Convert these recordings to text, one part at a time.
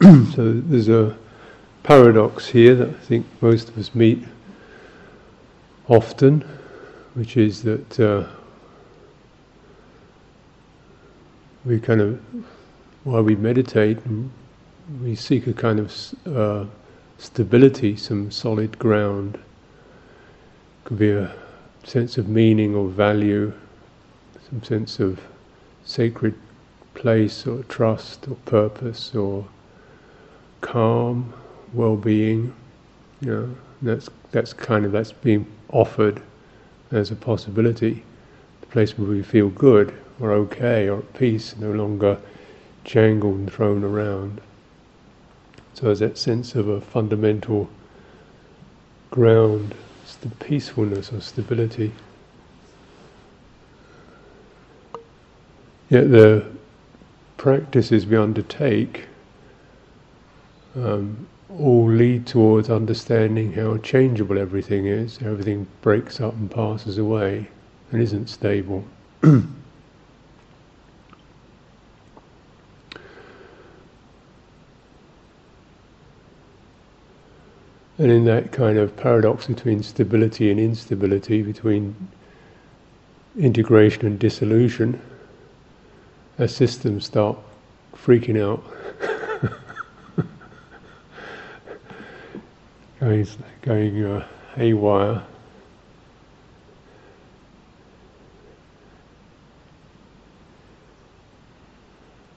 so there's a paradox here that I think most of us meet often, which is that uh, we kind of, while we meditate, we seek a kind of uh, stability, some solid ground. Could be a sense of meaning or value, some sense of sacred place or trust or purpose or calm, well-being. You know, that's that's kind of that's being offered as a possibility, the place where we feel good or okay or at peace, no longer jangled and thrown around. So there's that sense of a fundamental ground, the peacefulness or stability. Yet the practices we undertake um, all lead towards understanding how changeable everything is. Everything breaks up and passes away and isn't stable. and in that kind of paradox between stability and instability, between integration and dissolution, our systems start freaking out. going going uh, haywire.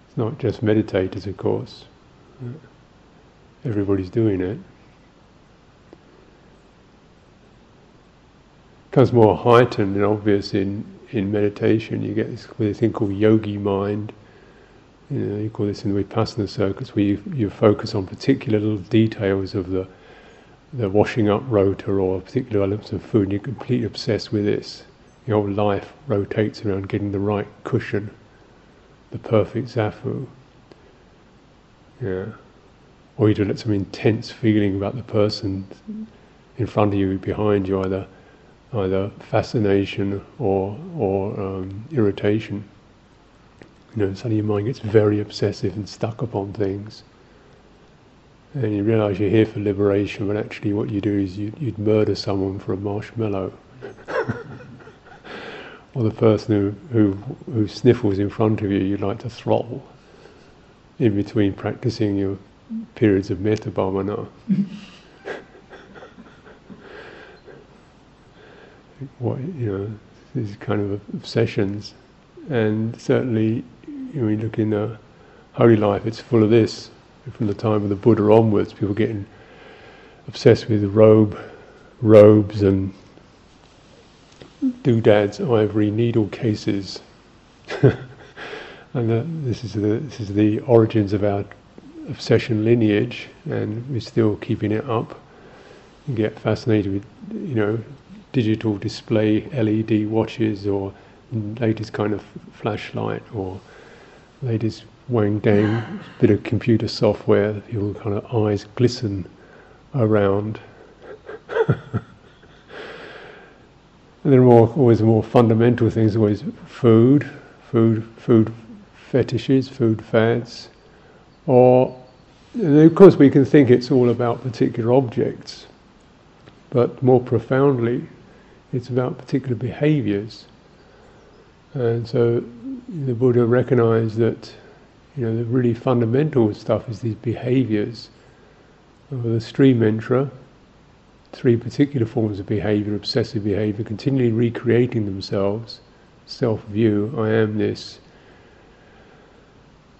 It's not just meditators, of course. Everybody's doing it. Becomes more heightened and obvious in, in meditation. You get this, this thing called yogi mind. You know, you call this in the Vipassana circuits, where you, you focus on particular little details of the the washing up rota or particular elements of food, and you're completely obsessed with this. Your whole life rotates around getting the right cushion, the perfect zafu. Yeah. Or you do some intense feeling about the person in front of you, behind you, either either fascination or or um, irritation. You know, suddenly your mind gets very obsessive and stuck upon things and you realise you're here for liberation, but actually what you do is you, would murder someone for a marshmallow. or the person who, who, who sniffles in front of you, you'd like to throttle in between practicing your periods of metta what you know, these kind of obsessions, and certainly, when you look in the holy life, it's full of this from the time of the Buddha onwards, people getting obsessed with robe, robes and doodads, ivory needle cases. and this is the this is the origins of our obsession lineage, and we're still keeping it up. You get fascinated with, you know, digital display LED watches or latest kind of flashlight or latest Wang Dang bit of computer software, your kind of eyes glisten around. and are more, always more fundamental things, always food, food, food fetishes, food fads, or of course we can think it's all about particular objects, but more profoundly, it's about particular behaviors. And so the Buddha recognized that you know, the really fundamental stuff is these behaviors. The stream mantra, three particular forms of behavior, obsessive behavior, continually recreating themselves, self view, I am this,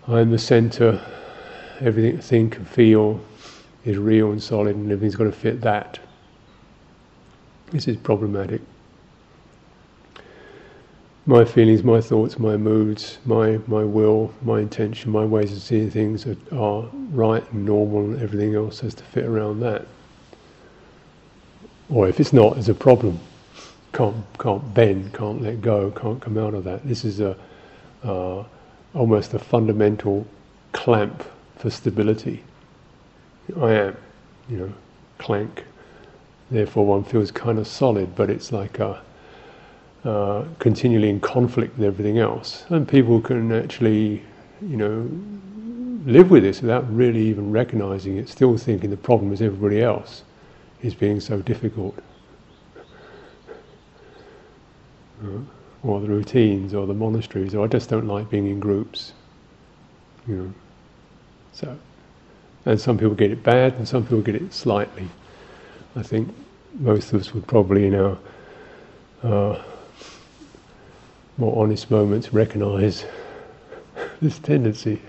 I am the center, everything I think and feel is real and solid, and everything's got to fit that. This is problematic my feelings, my thoughts, my moods, my, my will, my intention, my ways of seeing things are, are right and normal, and everything else has to fit around that. Or if it's not, there's a problem. Can't can't bend, can't let go, can't come out of that. This is a uh, almost a fundamental clamp for stability. I am, you know, clank. Therefore, one feels kind of solid, but it's like a uh, continually in conflict with everything else. And people can actually, you know, live with this without really even recognizing it, still thinking the problem is everybody else is being so difficult. Uh, or the routines, or the monasteries, or I just don't like being in groups. You know. So, and some people get it bad, and some people get it slightly. I think most of us would probably, in our uh, more honest moments, recognize this tendency.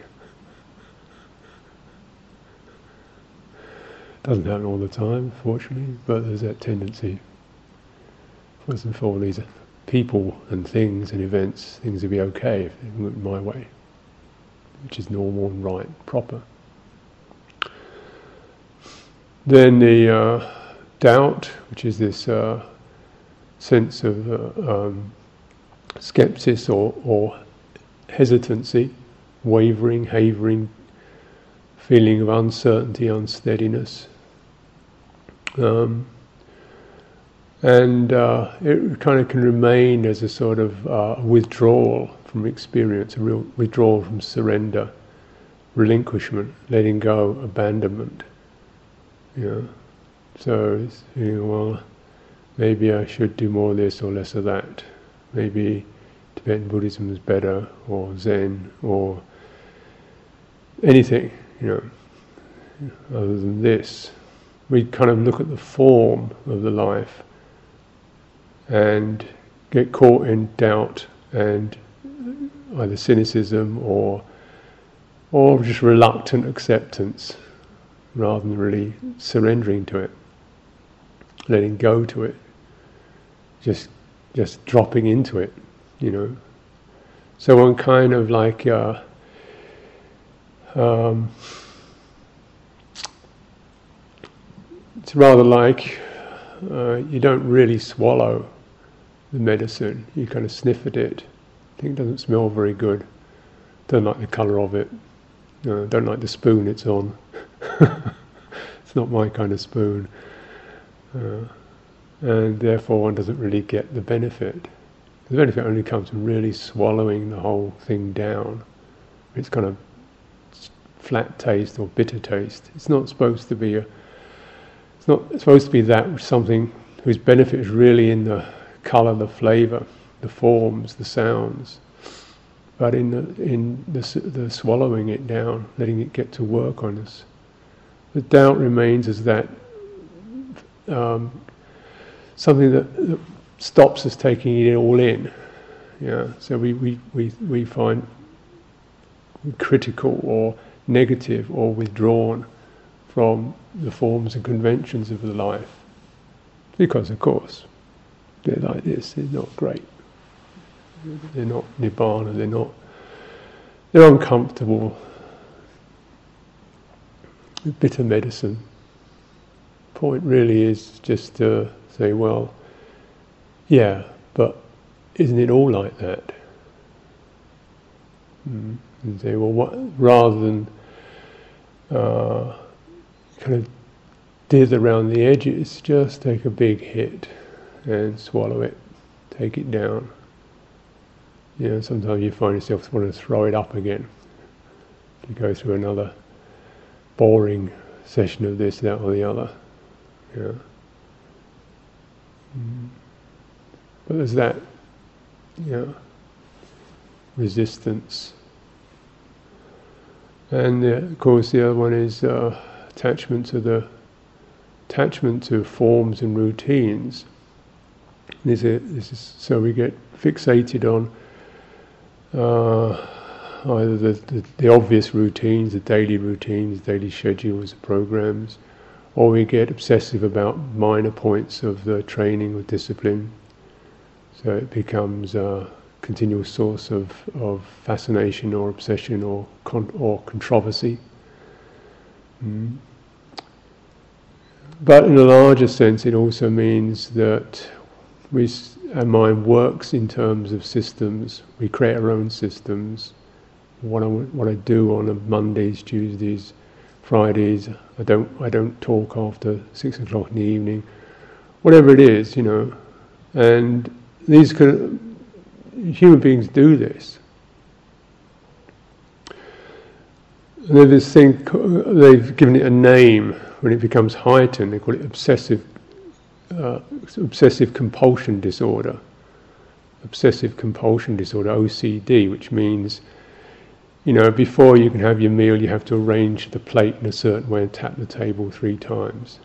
Doesn't happen all the time, fortunately, but there's that tendency. First and for these people and things and events, things would be okay if they went my way, which is normal and right, proper. Then the uh, doubt, which is this uh, sense of uh, um, skepsis or, or hesitancy, wavering, havering, feeling of uncertainty, unsteadiness. Um, and uh, it kind of can remain as a sort of uh, withdrawal from experience, a real withdrawal from surrender, relinquishment, letting go, abandonment. You know? So, you know, well, maybe I should do more of this or less of that. Maybe Tibetan Buddhism is better, or Zen, or anything, you know, other than this. We kind of look at the form of the life and get caught in doubt and either cynicism or or just reluctant acceptance rather than really surrendering to it, letting go to it, just just dropping into it you know. So one kind of like uh, um, it's rather like uh, you don't really swallow the medicine. You kind of sniff at it. I think it doesn't smell very good. Don't like the colour of it. Uh, don't like the spoon it's on. it's not my kind of spoon. Uh, and therefore one doesn't really get the benefit. The benefit only comes from really swallowing the whole thing down. It's kind of flat taste or bitter taste. It's not supposed to be a. It's not supposed to be that something whose benefit is really in the color, the flavor, the forms, the sounds, but in the in the, the swallowing it down, letting it get to work on us. The doubt remains as that um, something that, that stops us taking it all in. Yeah, so we, we, we, we find critical or negative or withdrawn from the forms and conventions of the life. Because, of course, they're like this, they're not great. They're not nibbana, they're not, they're uncomfortable. Bitter medicine. Point really is just to say, well, yeah, but isn't it all like that? Mm. And say, well, what, rather than uh, kind of dither around the edges, just take a big hit and swallow it, take it down. You know, sometimes you find yourself wanting to throw it up again. You go through another boring session of this, that, or the other. Yeah. Mm. But there's that, yeah, resistance. And of course, the other one is uh, attachment to the attachment to forms and routines. This is, this is so we get fixated on uh, either the, the, the, obvious routines, the daily routines, daily schedules, programs, or we get obsessive about minor points of the training or discipline. So it becomes a continual source of, of fascination or obsession or con- or controversy. Mm. But in a larger sense, it also means that we, our mind works in terms of systems. We create our own systems. What I, what I do on a Mondays, Tuesdays, Fridays, I don't I don't talk after six o'clock in the evening. Whatever it is, you know, and these human beings do this. And there's this thing, they've given it a name when it becomes heightened, they call it obsessive, uh, obsessive compulsion disorder. Obsessive compulsion disorder, OCD, which means, you know, before you can have your meal, you have to arrange the plate in a certain way and tap the table three times.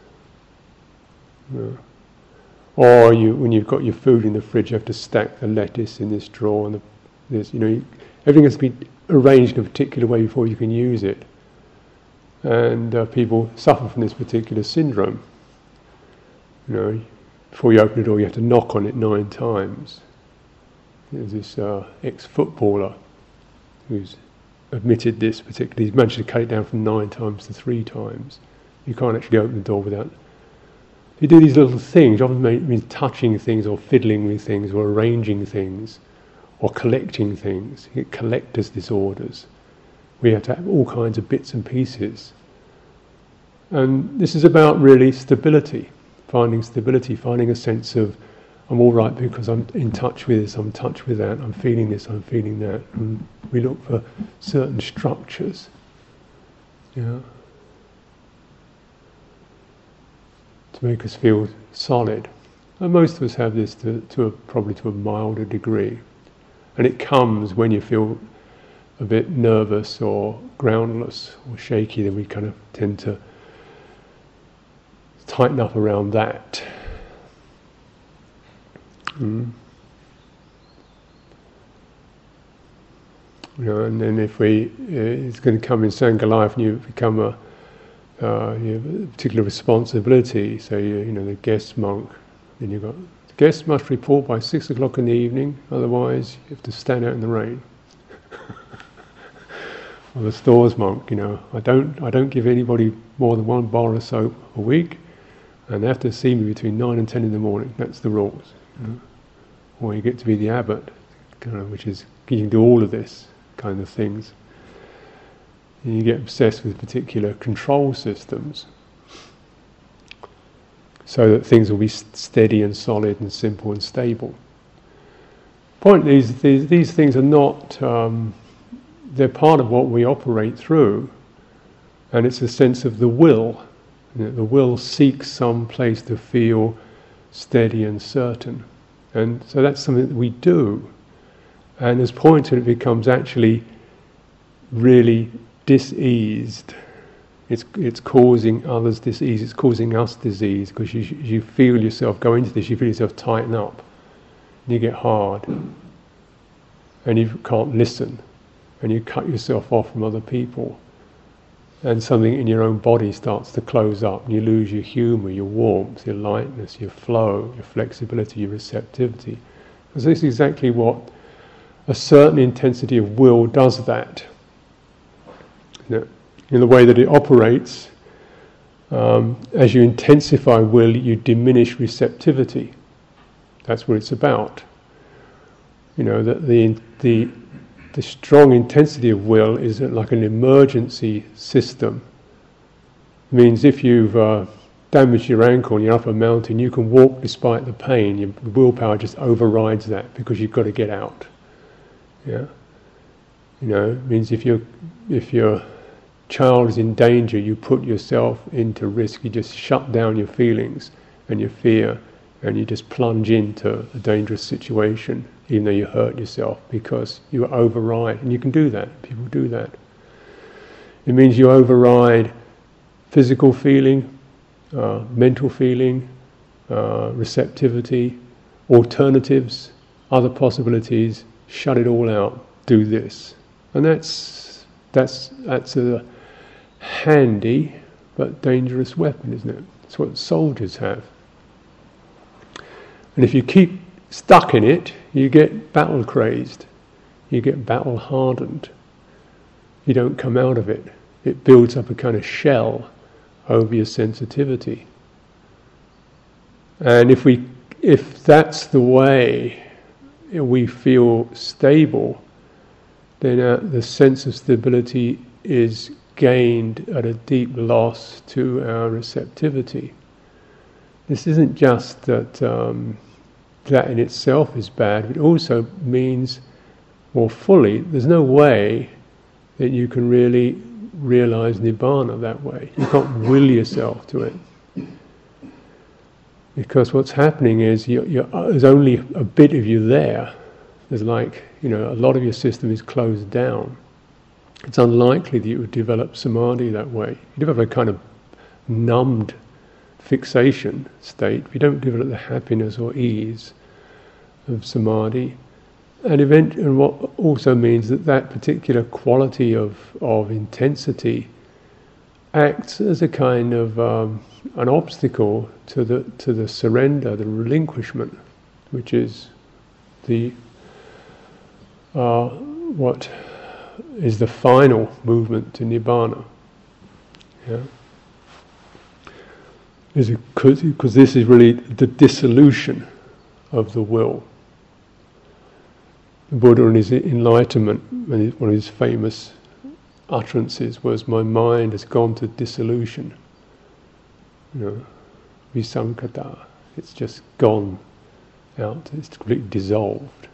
Or you, when you've got your food in the fridge, you have to stack the lettuce in this drawer and the, this, you know, everything has to be arranged in a particular way before you can use it. And uh, people suffer from this particular syndrome. You know, before you open the door, you have to knock on it nine times. There's this uh, ex-footballer who's admitted this particularly. He's managed to cut it down from nine times to three times. You can't actually go open the door without. You do these little things. Often means touching things or fiddling with things or arranging things or collecting things. You get collector's disorders. We have to have all kinds of bits and pieces. And this is about really stability, finding stability, finding a sense of I'm all right because I'm in touch with this, I'm in touch with that, I'm feeling this, I'm feeling that. And we look for certain structures. Yeah. To make us feel solid. And most of us have this to, to a, probably to a milder degree. And it comes when you feel a bit nervous or groundless or shaky, then we kind of tend to tighten up around that. Mm. You know, and then if we, uh, it's going to come in Sangha life and you become a, uh, you have a particular responsibility, so you, you know, the guest monk, then you've got Guests must report by six o'clock in the evening, otherwise you have to stand out in the rain. or the stores monk, you know, I don't, I don't give anybody more than one bar of soap a week, and they have to see me between nine and ten in the morning. That's the rules. You know? Or you get to be the abbot, kind of, which is you can do all of this kind of things. And you get obsessed with particular control systems so that things will be steady and solid and simple and stable. Point is, these, these things are not, um, they're part of what we operate through, and it's a sense of the will. Know, the will seeks some place to feel steady and certain. And so that's something that we do. And as pointed, it becomes actually really diseased. It's, it's causing others disease, it's causing us disease because you, you feel yourself go into this, you feel yourself tighten up, and you get hard, and you can't listen, and you cut yourself off from other people, and something in your own body starts to close up, and you lose your humour, your warmth, your lightness, your flow, your flexibility, your receptivity. Because this is exactly what a certain intensity of will does that. You know, in the way that it operates, um, as you intensify will, you diminish receptivity. That's what it's about. You know, that the, the, the strong intensity of will is like an emergency system. It means if you've uh, damaged your ankle and you're up a mountain, you can walk despite the pain. Your willpower just overrides that because you've got to get out. Yeah, you know, it means if you're if you're child is in danger, you put yourself into risk. You just shut down your feelings and your fear, and you just plunge into a dangerous situation, even though you hurt yourself, because you override. And you can do that. People do that. It means you override physical feeling, uh, mental feeling, uh, receptivity, alternatives, other possibilities. Shut it all out. Do this, and that's that's that's a handy but dangerous weapon, isn't it? It's what soldiers have. And if you keep stuck in it, you get battle crazed, you get battle hardened. You don't come out of it. It builds up a kind of shell over your sensitivity. And if we if that's the way we feel stable, then uh, the sense of stability is gained at a deep loss to our receptivity. This isn't just that um, that in itself is bad, it also means more fully there's no way that you can really realize nibbana that way. You can't will yourself to it. Because what's happening is you're, you're, there's only a bit of you there. There's like, you know, a lot of your system is closed down. It's unlikely that you would develop samadhi that way. You develop a kind of numbed fixation state. You don't develop the happiness or ease of samadhi. And, event, and what also means that that particular quality of, of intensity acts as a kind of um, an obstacle to the to the surrender, the relinquishment, which is the uh, what is the final movement to nibbana. Yeah, because this is really the dissolution of the will. The Buddha in his enlightenment, one of his famous utterances was, "My mind has gone to dissolution." You know, visankhata. It's just gone out. It's completely dissolved.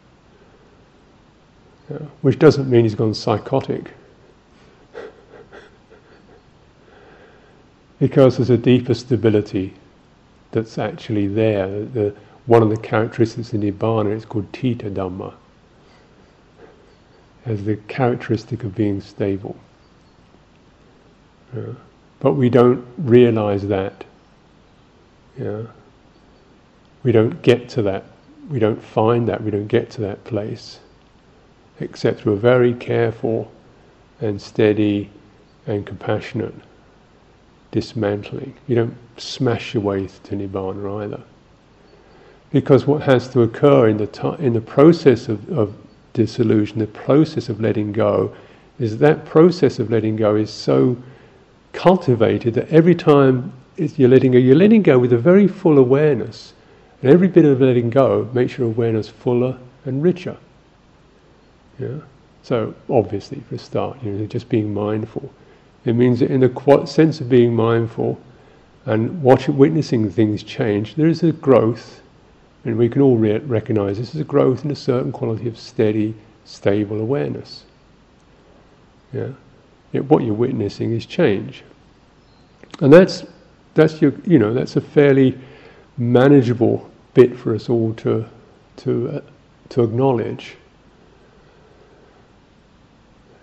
Yeah. Which doesn't mean he's gone psychotic. because there's a deeper stability that's actually there. The, one of the characteristics of Nibbana is called Tita Dhamma as the characteristic of being stable. Yeah. But we don't realize that. Yeah. We don't get to that. We don't find that. We don't get to that place, except through a very careful and steady and compassionate dismantling. You don't smash your way to nibbana either. Because what has to occur in the t- in the process of, of disillusion, the process of letting go, is that process of letting go is so cultivated that every time you're letting go, you're letting go with a very full awareness. And every bit of letting go makes your awareness fuller and richer. Yeah? So, obviously, for a start, you know, just being mindful. It means that in the sense of being mindful and watching, witnessing things change, there is a growth and we can all re- recognize this as a growth in a certain quality of steady, stable awareness. Yeah? It, what you're witnessing is change. And that's, that's, your, you know, that's a fairly manageable bit for us all to, to, uh, to acknowledge.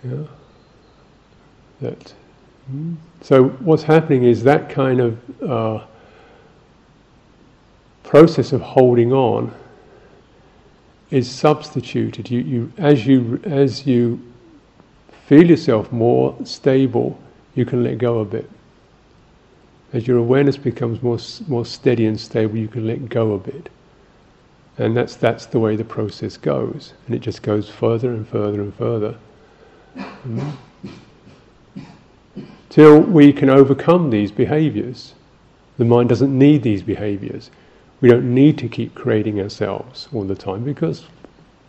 Yeah? That, hmm? So what's happening is that kind of uh, process of holding on is substituted. You, you, as, you, as you feel yourself more stable, you can let go a bit. As your awareness becomes more, more steady and stable, you can let go a bit. And that's, that's the way the process goes. And it just goes further and further and further. Mm. Till we can overcome these behaviors. The mind doesn't need these behaviors. We don't need to keep creating ourselves all the time because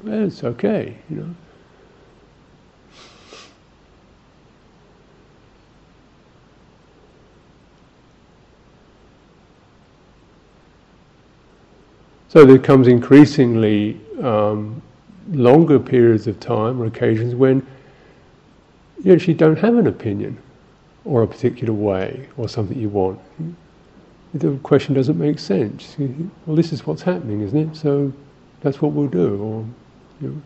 it's okay, you know. So there comes increasingly um, longer periods of time or occasions when you actually don't have an opinion or a particular way or something you want the question doesn't make sense. Well, this is what's happening, isn't it? So that's what we'll do. Or you know,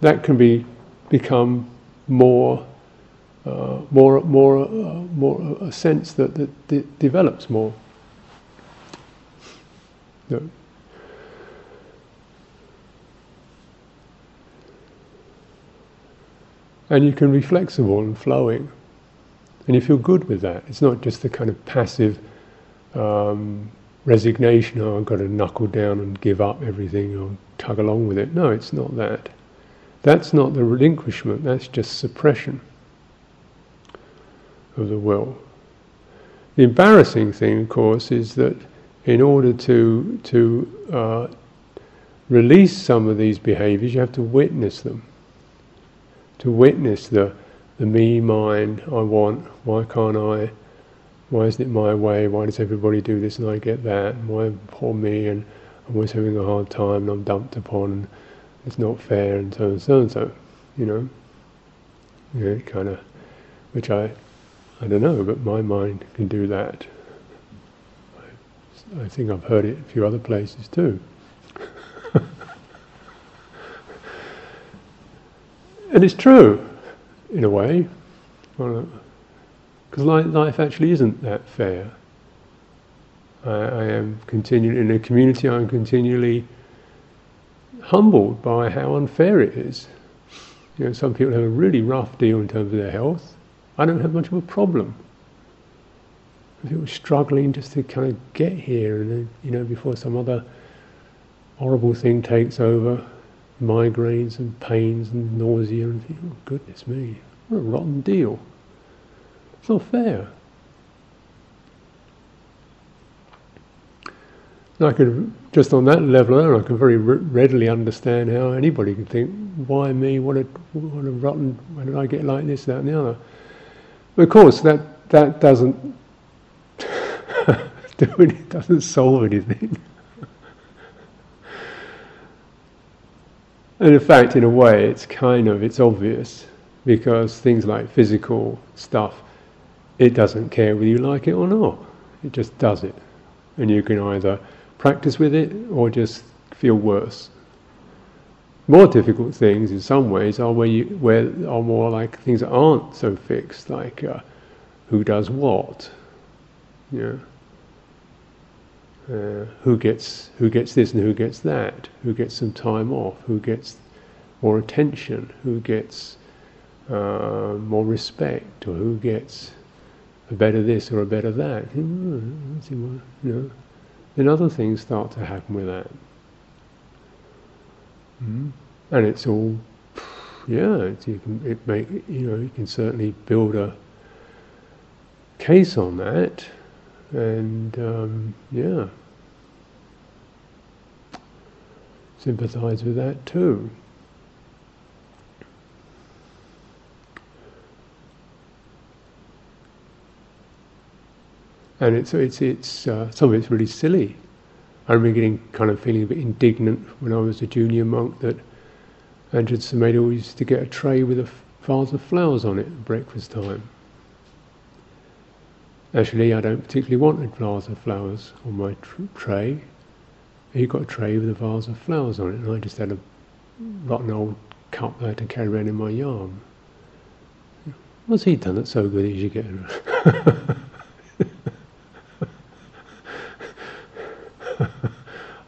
that can be become more, uh, more, more, uh, more a sense that, that, that develops more. And you can be flexible and flowing. And you feel good with that. It's not just the kind of passive um, resignation, oh, I've got to knuckle down and give up everything or tug along with it. No, it's not that. That's not the relinquishment, that's just suppression of the will. The embarrassing thing, of course, is that in order to, to uh, release some of these behaviors, you have to witness them. To witness the, the me, mine, I want, why can't I, why isn't it my way? Why does everybody do this and I get that? And why poor me? And I'm always having a hard time and I'm dumped upon and it's not fair and so and so and so, you know. Yeah, kind of which I, I don't know, but my mind can do that. I, I think I've heard it a few other places too. and it's true, in a way, because life actually isn't that fair. I, I am continuing in a community. I'm continually humbled by how unfair it is. You know, some people have a really rough deal in terms of their health. I don't have much of a problem. People struggling just to kind of get here, and then, you know, before some other horrible thing takes over, migraines and pains and nausea, and oh goodness me, what a rotten deal. It's not fair. I could, just on that level alone, I can very readily understand how anybody could think, why me? What a, what a rotten, why did I get like this, that, and the other? But of course, that, that doesn't do it, doesn't solve anything. and in fact, in a way, it's kind of, it's obvious, because things like physical stuff, it doesn't care whether you like it or not. It just does it. And you can either practice with it or just feel worse. More difficult things, in some ways, are where you where are more like things that aren't so fixed, like uh, who does what, yeah. Uh, who gets who gets this and who gets that, who gets some time off, who gets more attention, who gets uh, more respect, or who gets a better this or a better that. You know, then other things start to happen with that. Mm. And it's all, yeah, it's, you can it make you know you can certainly build a case on that, and um, yeah, sympathise with that too. And it's it's it's uh, some of it's really silly. I remember getting kind of feeling a bit indignant when I was a junior monk that Ajahn Sumedho used to get a tray with a vase of flowers on it at breakfast time. Actually, I don't particularly want a vase of flowers on my tr- tray. He got a tray with a vase of flowers on it, and I just had a rotten old cup there to carry around in my yarn. What's he done that's so good that you get?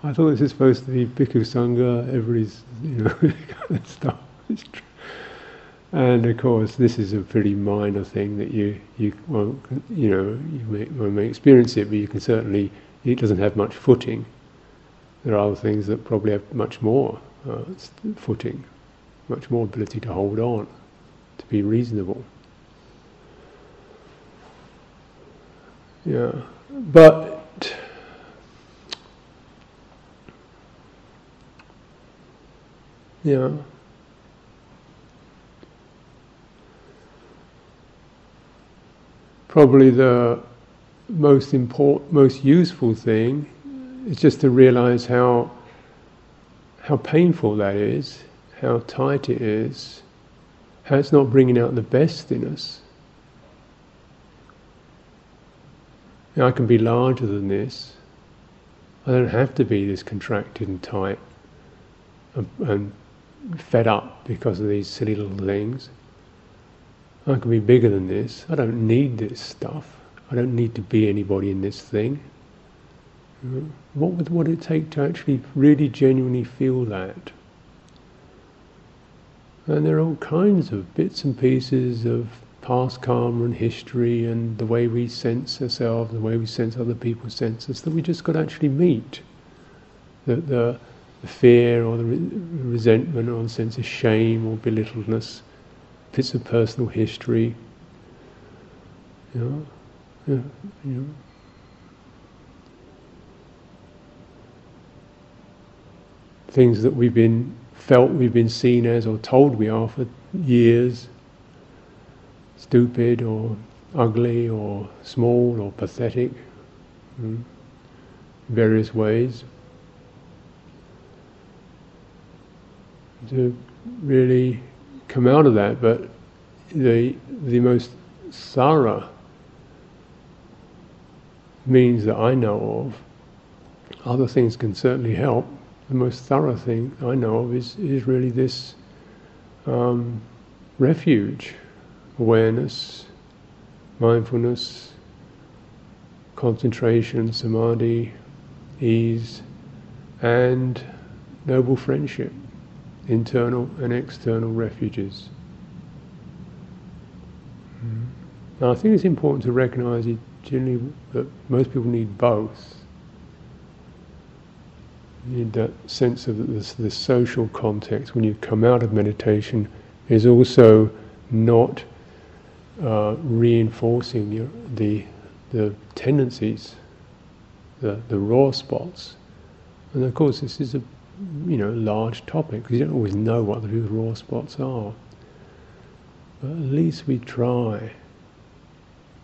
I thought this is supposed to be Bhikkhu Sangha, everybody's, you know, kind of stuff. And of course, this is a pretty minor thing that you, you won't, you know, you may, you may experience it, but you can certainly, it doesn't have much footing. There are other things that probably have much more uh, footing, much more ability to hold on, to be reasonable. Yeah, but Yeah. Probably the most important, most useful thing is just to realize how how painful that is, how tight it is, how it's not bringing out the best in us. I can be larger than this. I don't have to be this contracted and tight and, and fed up because of these silly little things. I can be bigger than this. I don't need this stuff. I don't need to be anybody in this thing. What would, what it take to actually really genuinely feel that? And there are all kinds of bits and pieces of past karma and history and the way we sense ourselves, the way we sense other people sense us, that we just got to actually meet. The, the, the fear or the re- resentment or the sense of shame or belittledness, bits of personal history. You know, you know. Things that we've been felt we've been seen as or told we are for years stupid or ugly or small or pathetic mm, various ways to really come out of that. But the the most thorough means that I know of. Other things can certainly help. The most thorough thing I know of is, is really this um, refuge, awareness, mindfulness, concentration, samadhi, ease, and noble friendship, internal and external refuges. Mm. Now, I think it's important to recognize generally that most people need both. You need that sense of this, this social context when you come out of meditation is also not uh, reinforcing your, the the tendencies, the the raw spots, and of course this is a you know large topic because you don't always know what the raw spots are. But at least we try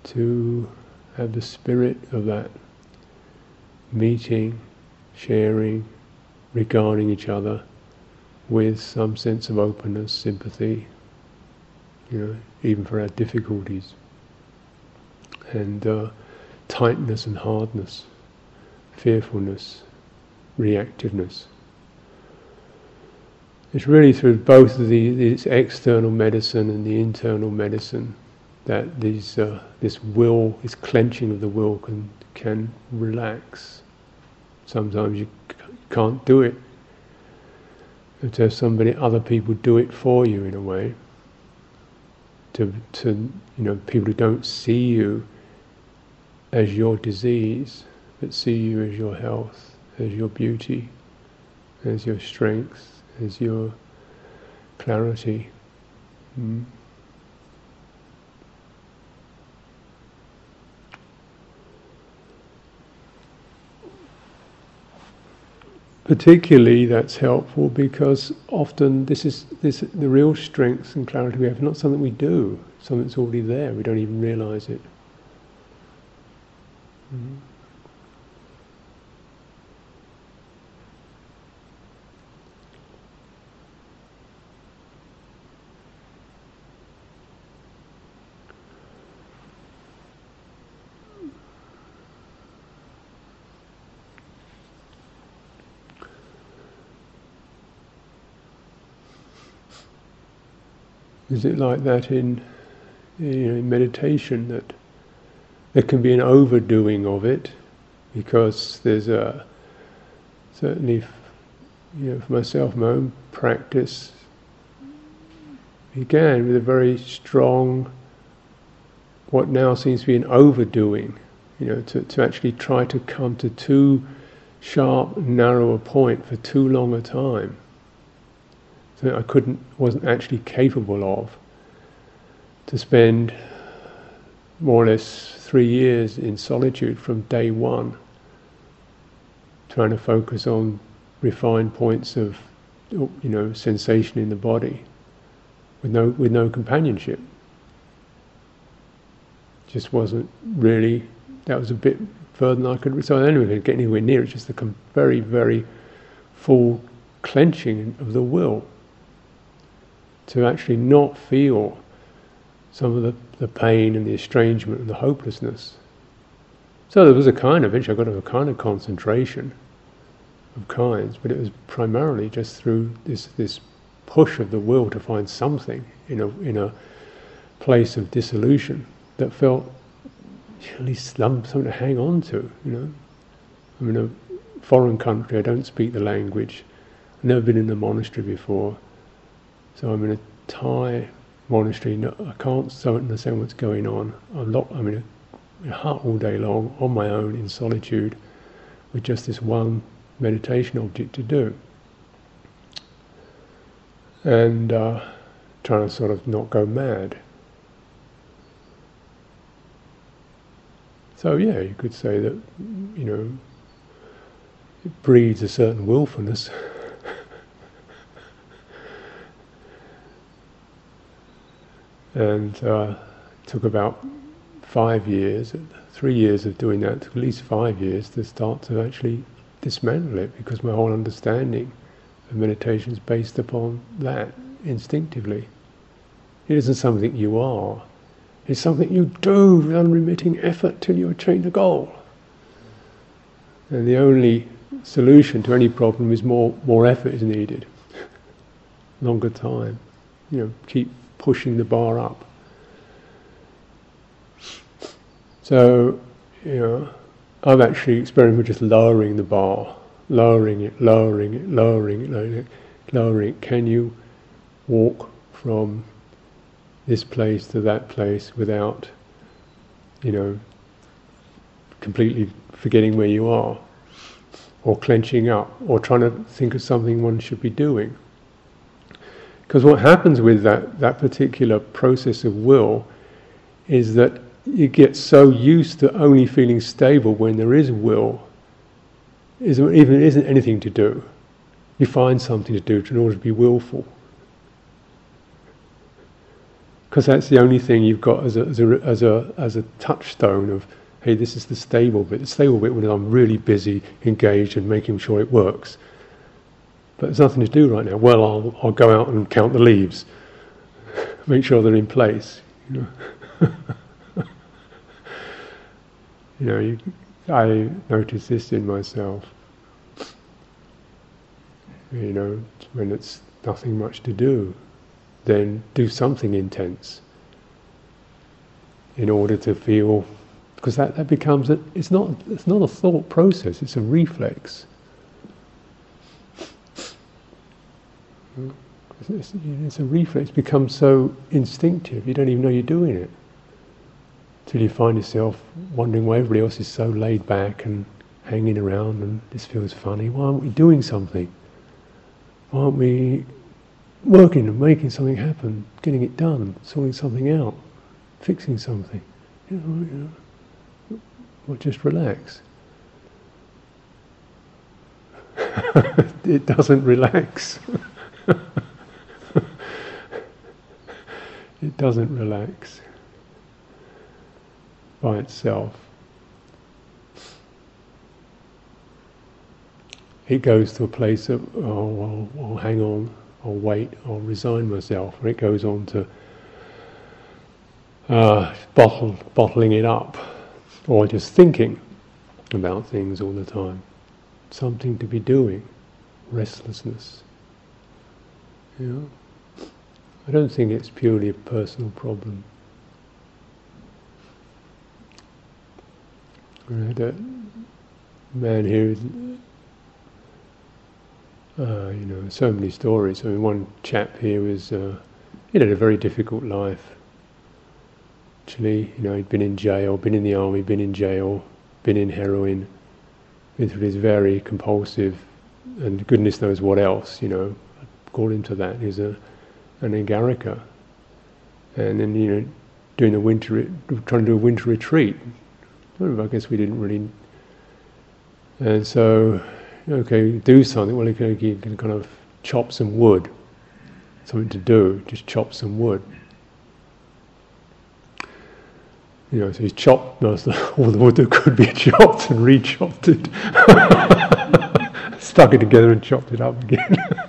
to have the spirit of that meeting, sharing, regarding each other with some sense of openness, sympathy, you know, even for our difficulties, and uh, tightness and hardness, fearfulness, reactiveness. It's really through both of the this external medicine and the internal medicine that these uh, this will, this clenching of the will can can relax. Sometimes you c- can't do it. Have to have somebody, other people do it for you in a way. To to you know people who don't see you as your disease, but see you as your health, as your beauty, as your strength is your clarity. Mm. Particularly, that's helpful because often this is this the real strength and clarity we have. Not something we do, something that's already there. We don't even realize it. Mm. Is it like that in, you know, in meditation that there can be an overdoing of it? Because there's a certainly, you know, for myself, my own practice began with a very strong, what now seems to be an overdoing, you know, to, to actually try to come to too sharp, narrow a point for too long a time that I couldn't, wasn't actually capable of, to spend more or less three years in solitude from day one, trying to focus on refined points of, you know, sensation in the body, with no with no companionship. Just wasn't really. That was a bit further than I could. So I didn't even get anywhere near it. Just the very, very full clenching of the will to actually not feel some of the, the pain and the estrangement and the hopelessness. So there was a kind of, eventually I got a kind of concentration of kinds, but it was primarily just through this, this push of the will to find something in a, in a place of dissolution that felt at least something to hang on to, you know. I'm in a foreign country, I don't speak the language, I've never been in a monastery before. So I'm in a Thai monastery. No, I can't so understand what's going on. I'm locked. I'm in a, hut all day long on my own in solitude, with just this one meditation object to do, and uh, trying to sort of not go mad. So yeah, you could say that you know it breeds a certain willfulness. and uh, took about five years, three years of doing that, took at least five years to start to actually dismantle it because my whole understanding of meditation is based upon that instinctively. It isn't something you are, It's something you do with unremitting effort till you attain the goal. And the only solution to any problem is more, more effort is needed. Longer time. You know, keep pushing the bar up. So, you know, I've actually experimented with just lowering the bar, lowering it, lowering it, lowering it, lowering it, lowering it. Can you walk from this place to that place without, you know, completely forgetting where you are, or clenching up, or trying to think of something one should be doing? Because what happens with that, that particular process of will is that you get so used to only feeling stable when there is will, is even isn't anything to do. You find something to do in order to be willful. Because that's the only thing you've got as a, as a, as a, as a touchstone of, hey, this is the stable bit. The stable bit when I'm really busy, engaged, and making sure it works. But there's nothing to do right now. Well, I'll, I'll go out and count the leaves, make sure they're in place. You know? You know, you, I notice this in myself. You know, when it's nothing much to do, then do something intense in order to feel, because that, that becomes a, it's not it's not a thought process, it's a reflex. It's, a reflex, it becomes so instinctive, you don't even know you're doing it till you find yourself wondering why everybody else is so laid back and hanging around and this feels funny. Why aren't we doing something? Why aren't we working and making something happen, getting it done, sorting something out, fixing something? You know, you know, just relax. it doesn't relax. it doesn't relax by itself. It goes to a place of, oh, I'll, I'll hang on, I'll wait, I'll resign myself, or it goes on to uh, bottle, bottling it up, or just thinking about things all the time. Something to be doing, restlessness. You know? I don't think it's purely a personal problem. I had a man here, uh, you know, so many stories. I mean, one chap here was, uh, he had a very difficult life. Actually, you know, he'd been in jail, been in the army, been in jail, been in heroin, been through this very compulsive, and goodness knows what else, you know, him to that. He's a, an Anagarika. And then, you know, doing a winter, trying to do a winter retreat, I guess we didn't really. And so, okay, do something. Well, can, you can kind of chop some wood. Something to do, just chop some wood. You know, so he's chopped most all the wood that could be chopped and re-chopped it, stuck it together and chopped it up again.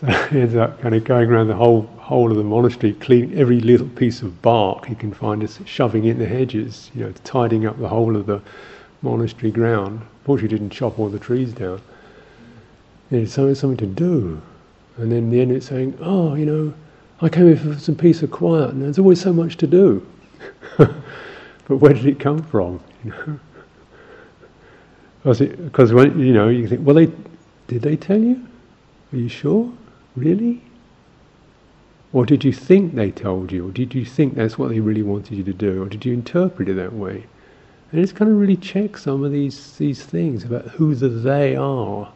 so he ends up kind of going around the whole whole of the monastery, cleaning every little piece of bark he can find, just shoving in the hedges, you know, tidying up the whole of the monastery ground. Fortunately, he didn't chop all the trees down. It's something, something to do. And then in the end, it's saying, oh, you know, I came here for some peace and quiet, and there's always so much to do. but where did it come from? You know, because when you know you think, well, they did they tell you? Are you sure? Really? Or did you think they told you? Or did you think that's what they really wanted you to do? Or did you interpret it that way? And it's kind of really check some of these, these things about who the they are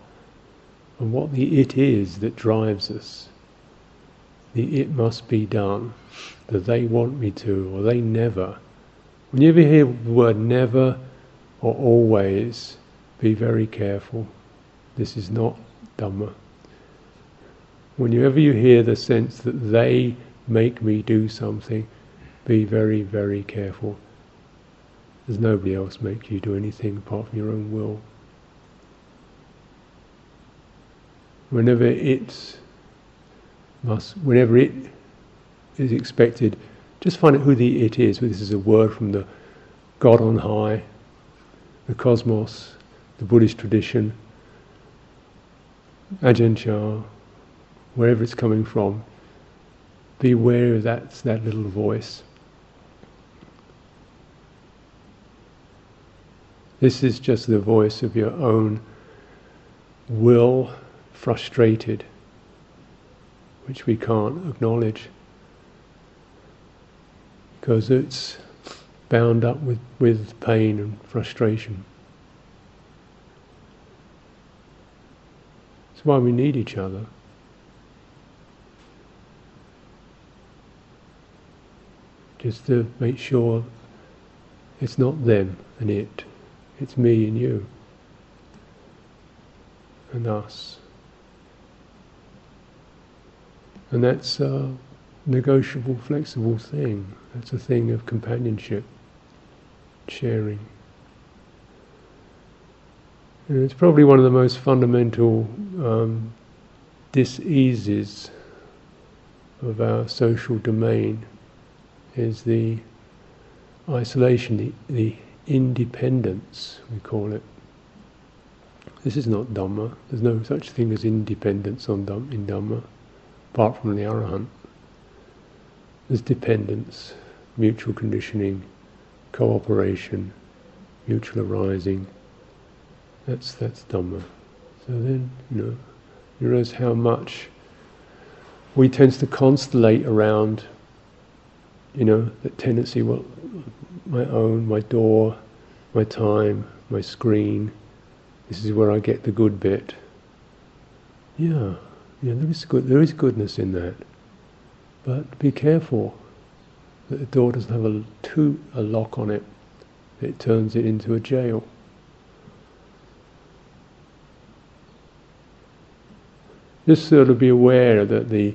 and what the it is that drives us. The it must be done, the they want me to, or they never. When you ever hear the word never or always, be very careful. This is not Dhamma whenever you hear the sense that they make me do something, be very, very careful. There's nobody else make you do anything apart from your own will. Whenever it's must, whenever it is expected. Just find out who the it is. This is a word from the God on high, the cosmos, the Buddhist tradition, Ajahn Chah, wherever it's coming from. Be aware of that, that little voice. This is just the voice of your own will frustrated, which we can't acknowledge because it's bound up with, with pain and frustration. That's why we need each other. Just to make sure it's not them and it, it's me and you and us. And that's a negotiable, flexible thing. That's a thing of companionship, sharing. And it's probably one of the most fundamental um, diseases of our social domain is the isolation, the, the independence, we call it. This is not Dhamma. There's no such thing as independence on Dhamma, in Dhamma, apart from the Arahant. There's dependence, mutual conditioning, cooperation, mutual arising. That's that's Dhamma. So then, you know, you realize how much we tend to constellate around, you know, that tendency, well, my own, my door, my time, my screen, this is where I get the good bit. Yeah, yeah, there is good. There is goodness in that, but be careful that the door doesn't have a too a lock on it. It turns it into a jail. Just sort of be aware that the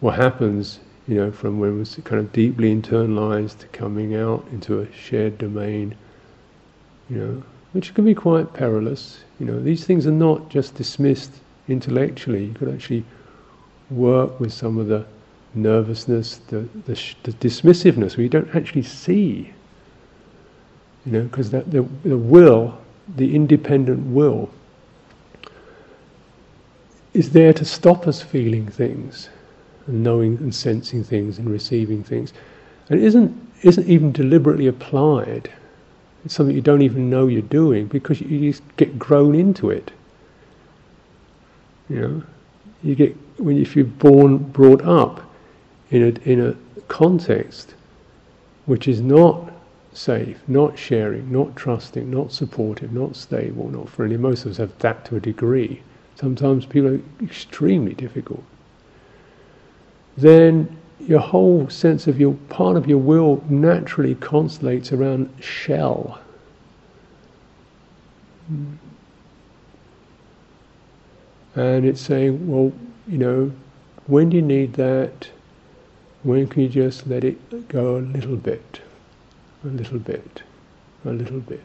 what happens, you know, from when it's kind of deeply internalized to coming out into a shared domain, you know, which can be quite perilous. You know, these things are not just dismissed intellectually. You could actually work with some of the nervousness, the, the, the dismissiveness, you don't actually see. You know, because the, the will, the independent will, is there to stop us feeling things and knowing and sensing things and receiving things. And it isn't, isn't even deliberately applied it's something you don't even know you're doing because you just get grown into it. You know, you get when if you're born brought up in a in a context which is not safe, not sharing, not trusting, not supportive, not stable, not friendly. Most of us have that to a degree. Sometimes people are extremely difficult. Then your whole sense of your part of your will naturally constellates around shell. And it's saying, well, you know, when do you need that? When can you just let it go a little bit, a little bit, a little bit?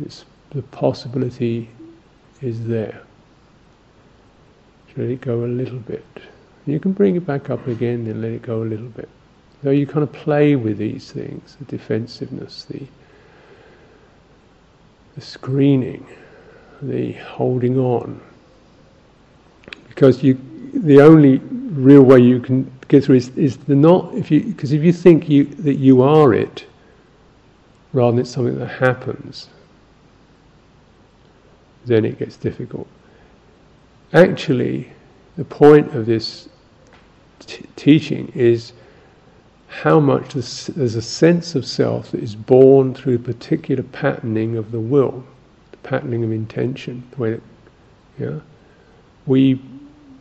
It's, the possibility is there. Let it go a little bit. You can bring it back up again and let it go a little bit. So you kind of play with these things, the defensiveness, the, the screening, the holding on. Because you, the only real way you can get through is, is the not if you because if you think you that you are it, rather than it's something that happens, then it gets difficult. Actually, the point of this t- teaching is how much there's a sense of self that is born through particular patterning of the will, the patterning of intention, the way that, yeah, we,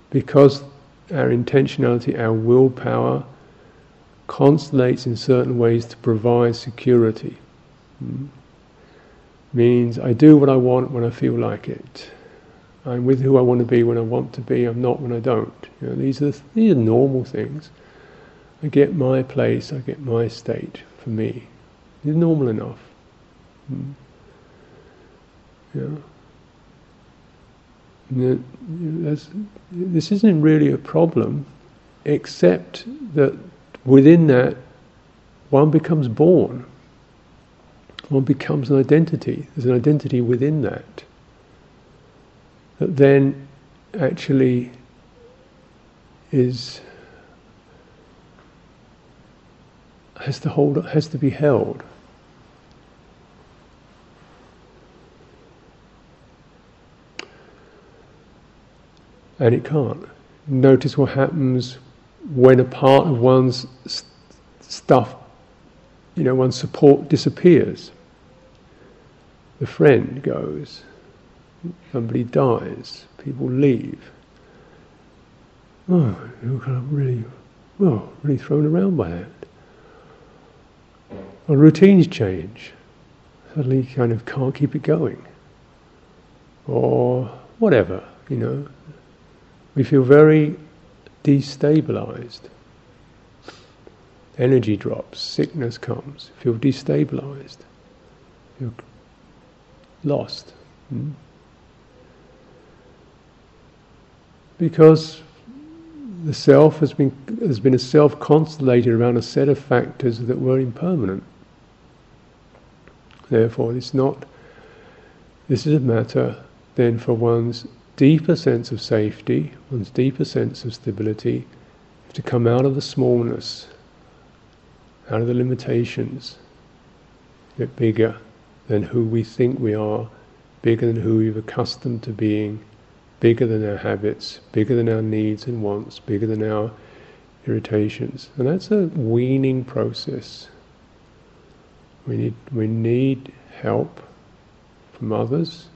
because our intentionality, our willpower, constellates in certain ways to provide security. Hmm? Means I do what I want when I feel like it. I'm with who I want to be when I want to be. I'm not when I don't. You know, these are these are normal things. I get my place. I get my state for me. It's normal enough. Hmm. Yeah. That's, this isn't really a problem. except that within that one becomes born. One becomes an identity. There's an identity within that. That then actually is has to hold has to be held. And it can't. Notice what happens when a part of one's st- stuff, you know, one's support disappears. The friend goes, somebody dies, people leave. Oh, you're kind of really, well, really thrown around by that. Or routines change. Suddenly you kind of can't keep it going. Or whatever, you know. We feel very destabilized. Energy drops, sickness comes, feel destabilized, feel lost. Hmm? Because the self has been has been a self constellated around a set of factors that were impermanent. Therefore, it's not. This is a matter then for one's deeper sense of safety, one's deeper sense of stability, to come out of the smallness, out of the limitations, get bigger than who we think we are, bigger than who we've accustomed to being, bigger than our habits, bigger than our needs and wants, bigger than our irritations. And that's a weaning process. We need, we need help from others,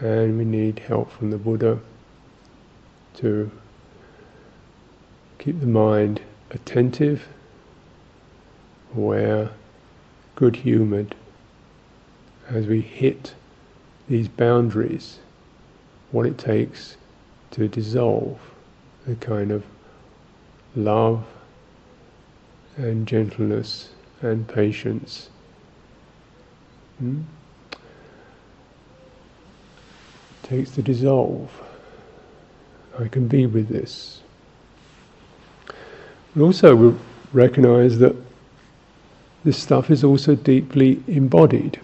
and we need help from the Buddha to keep the mind attentive, aware, good humoured as we hit these boundaries, what it takes to dissolve the kind of love and gentleness and patience. Hmm? takes to dissolve. I can be with this. But also, we recognize that this stuff is also deeply embodied.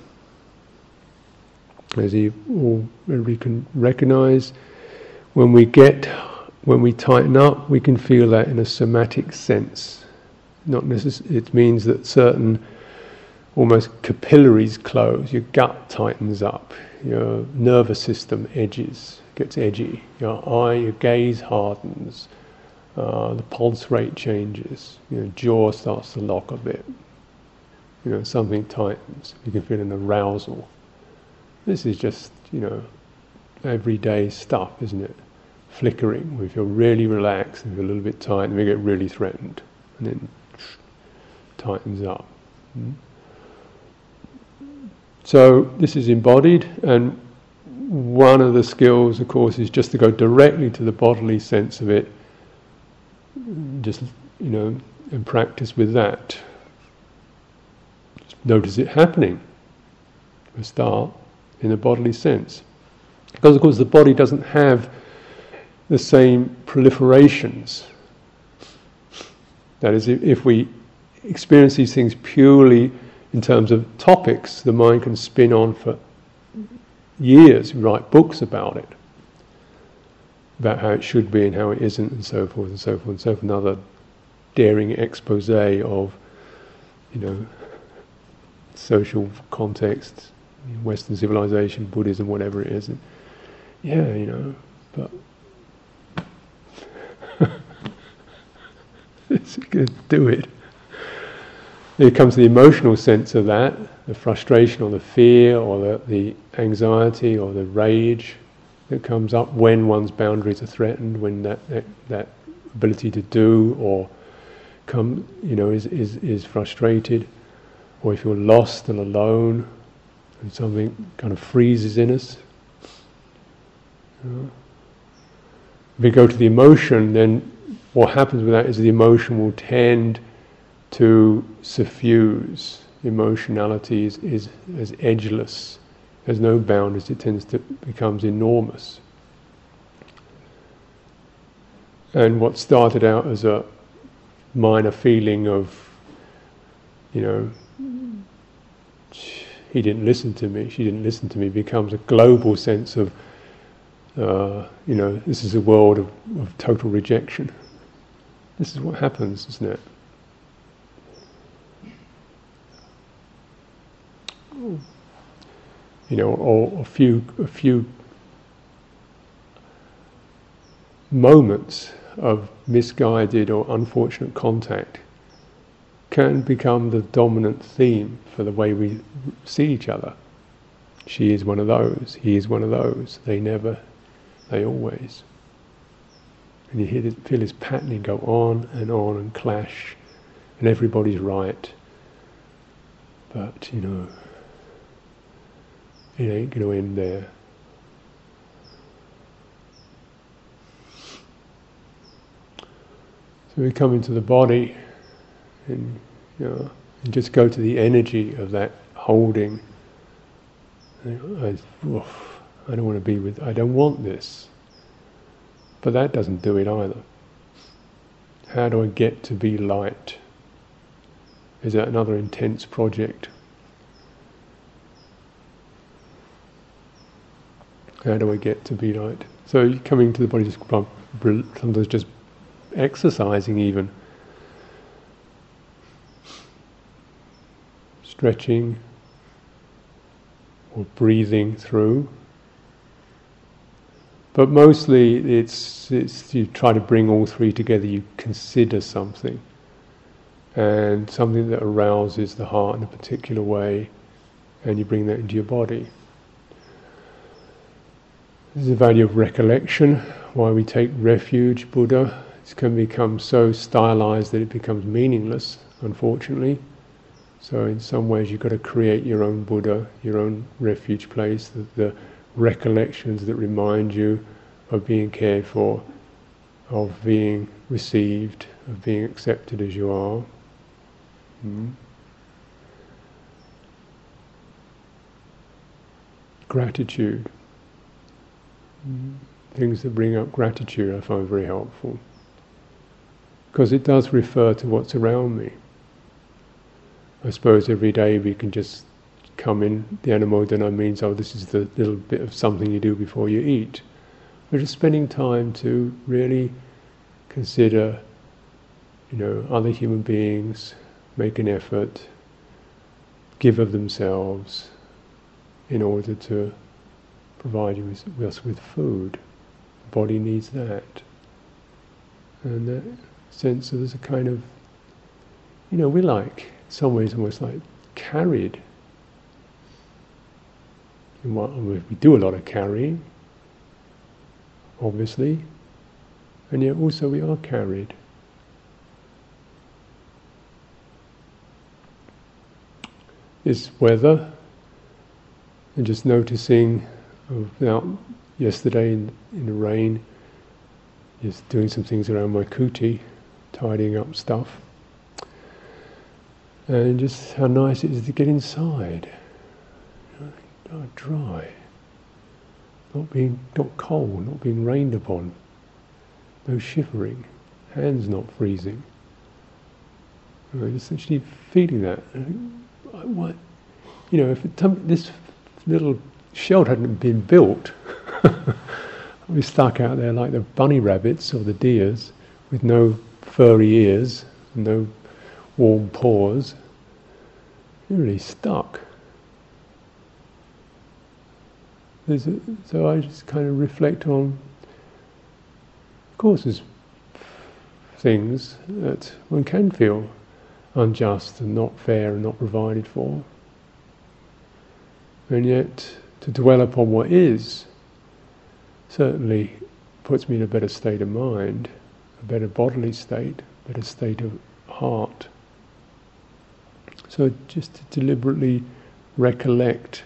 As you all we can recognize, when we get, when we tighten up, we can feel that in a somatic sense. Not necessarily, it means that certain almost capillaries close, your gut tightens up, your nervous system edges, gets edgy, your eye, your gaze hardens, uh, the pulse rate changes, your jaw starts to lock a bit, you know, something tightens, you can feel an arousal. This is just, you know, everyday stuff, isn't it? Flickering, we feel really relaxed and a little bit tight, and we get really threatened, and then tightens up. Mm? So this is embodied, and one of the skills, of course, is just to go directly to the bodily sense of it. Just you know, and practice with that. Just notice it happening. We start in a bodily sense, because of course the body doesn't have the same proliferations. That is, if we experience these things purely in terms of topics the mind can spin on for years, write books about it, about how it should be and how it isn't, and so forth and so forth and so forth. Another daring expose of, you know, social context, Western civilization, Buddhism, whatever it is. And yeah, you know, but it's good to do it. It comes to the emotional sense of that, the frustration or the fear or the, the anxiety or the rage that comes up when one's boundaries are threatened, when that, that, that ability to do or come, you know, is, is, is frustrated, or if you're lost and alone, and something kind of freezes in us. If we go to the emotion, then what happens with that is the emotion will tend to suffuse. Emotionality is, is as edgeless, has no boundaries, it tends to becomes enormous. And what started out as a minor feeling of, you know, he didn't listen to me, she didn't listen to me, becomes a global sense of, uh, you know, this is a world of, of total rejection. This is what happens, isn't it? You know, or a few, a few moments of misguided or unfortunate contact can become the dominant theme for the way we see each other. She is one of those, he is one of those. They never, they always. And you hear this, feel this patterning go on and on and clash, and everybody's right. But, you know, it ain't going to end there. So we come into the body and, you know, and just go to the energy of that holding. I, oof, I don't want to be with, I don't want this. But that doesn't do it either. How do I get to be light? Is that another intense project? How do I get to be light? So coming to the body, just sometimes just exercising even. Stretching or breathing through. But mostly it's, it's you try to bring all three together, you consider something. And something that arouses the heart in a particular way, and you bring that into your body. This is the value of recollection, why we take refuge, Buddha, it can become so stylized that it becomes meaningless, unfortunately. So in some ways you've got to create your own Buddha, your own refuge place, the, the recollections that remind you of being cared for, of being received, of being accepted as you are. Mm. Gratitude. Mm. Things that bring up gratitude I find very helpful because it does refer to what's around me. I suppose every day we can just come in, the anumodana means, oh, this is the little bit of something you do before you eat. We're just spending time to really consider, you know, other human beings, make an effort, give of themselves in order to provide you with, us with food. The body needs that. And that sense of there's a kind of, you know, we like, some ways, almost like carried. We do a lot of carrying, obviously, and yet also we are carried. This weather, and just noticing, uh, about yesterday in, in the rain, just doing some things around my kuti, tidying up stuff. Uh, and just how nice it is to get inside. Not dry. Not being not cold, not being rained upon. No shivering. Hands not freezing. You know, just actually feeling that. What you know, if it, this little shelter hadn't been built, we stuck out there like the bunny rabbits or the deers with no furry ears, no warm paws. You're really stuck. A, so I just kind of reflect on, of course, there's things that one can feel unjust and not fair and not provided for. And yet, to dwell upon what is certainly puts me in a better state of mind a better bodily state, a better state of heart. So just to deliberately recollect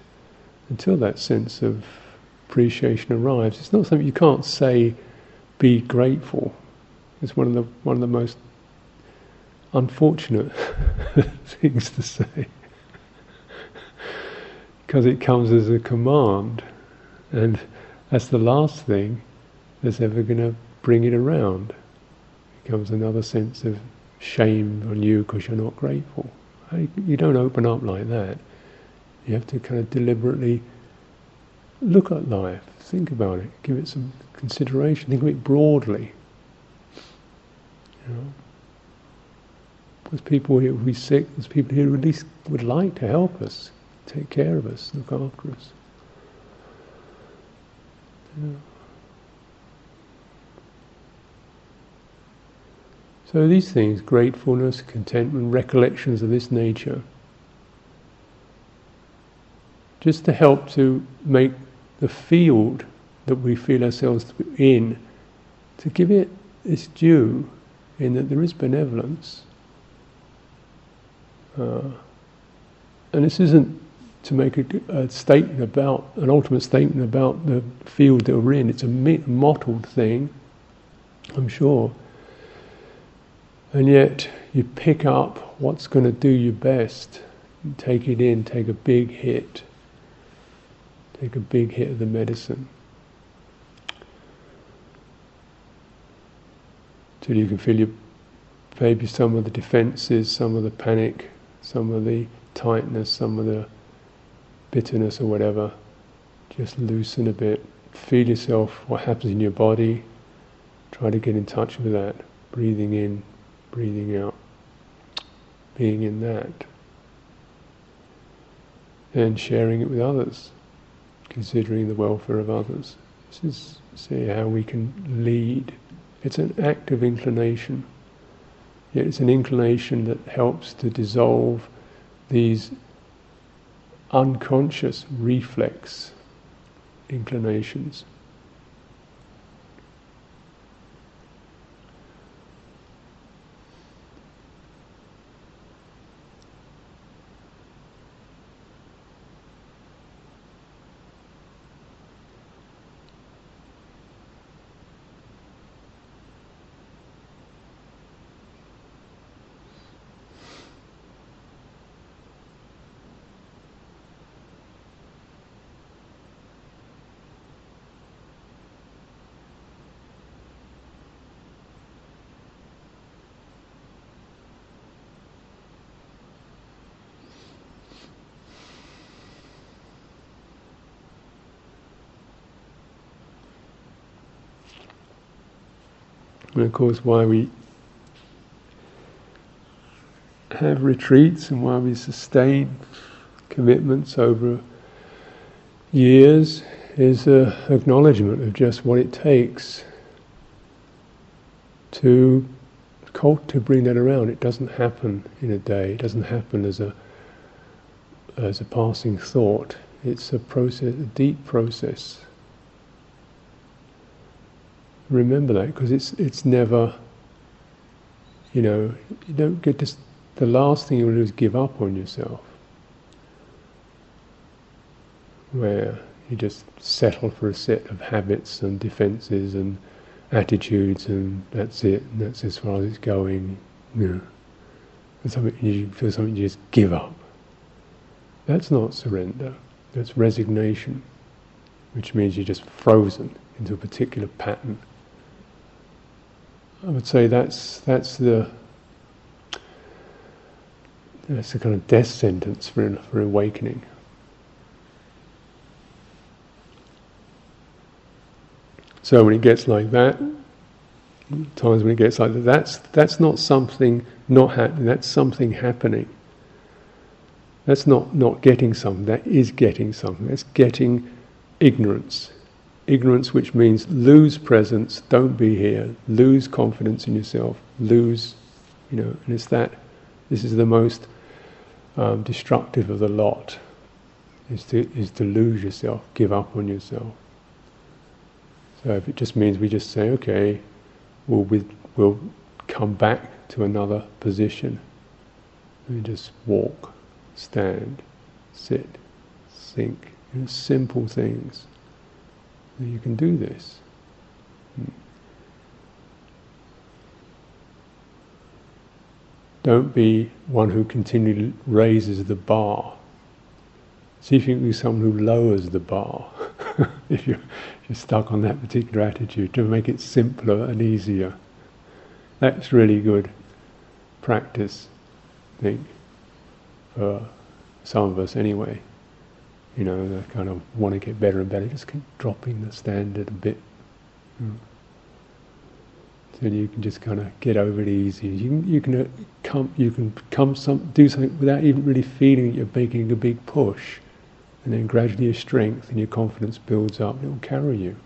until that sense of appreciation arrives. It's not something you can't say, be grateful. It's one of the one of the most unfortunate things to say. because it comes as a command. And that's the last thing that's ever going to bring it around It becomes another sense of shame on you because you're not grateful. You don't open up like that. You have to kind of deliberately look at life, think about it, give it some consideration, think of it broadly. You know? There's people here who are sick, there's people here who at least would like to help us, take care of us, look after us. You know? So these things, gratefulness, contentment, recollections of this nature, just to help to make the field that we feel ourselves in, to give it its due, in that there is benevolence. Uh, and this isn't to make a, a, statement about an ultimate statement about the field that we're in. It's a mottled thing, I'm sure. And yet you pick up what's going to do you best, take it in, take a big hit, take a big hit of the medicine. Till you can feel your, maybe some of the defenses, some of the panic, some of the tightness, some of the bitterness or whatever, just loosen a bit. Feel yourself, what happens in your body. Try to get in touch with that. Breathing in, breathing out, being in that, and sharing it with others, considering the welfare of others. This is see how we can lead. It's an act of inclination. Yet it's an inclination that helps to dissolve these unconscious reflex inclinations. And of course, why we have retreats and why we sustain commitments over years is an acknowledgement of just what it takes to to bring that around. It doesn't happen in a day. It doesn't happen as a as a passing thought. It's a process, a deep process remember that because it's it's never you know you don't get this the last thing you to do is give up on yourself. Where you just settle for a set of habits and defenses and attitudes and that's it and that's as far as it's going you know. Something you feel something you just give up. That's not surrender that's resignation which means you're just frozen into a particular pattern I would say that's that's the that's the kind of death sentence for for awakening. So when it gets like that, times when it gets like that, that's that's not something not happening. That's something happening. That's not not getting something. That is getting something. That's getting ignorance ignorance, which means lose presence, don't be here, lose confidence in yourself, lose, you know, and it's that, this is the most um, destructive of the lot, is to, is to lose yourself, give up on yourself. So if it just means we just say, okay, we'll, with, we'll come back to another position, and just walk, stand, sit, think, you know, simple things you can do this. Hmm. Don't be one who continually raises the bar. See if you can be someone who lowers the bar. if you're, you're stuck on that particular attitude, to make it simpler and easier. that's really good practice, I think, for some of us anyway. You know, they kind of want to get better and better, just keep dropping the standard a bit. Mm. So you can just kind of get over it easy. You can you can uh, come you can come some do something without even really feeling that you're making a big push, and then gradually your strength and your confidence builds up. And it will carry you.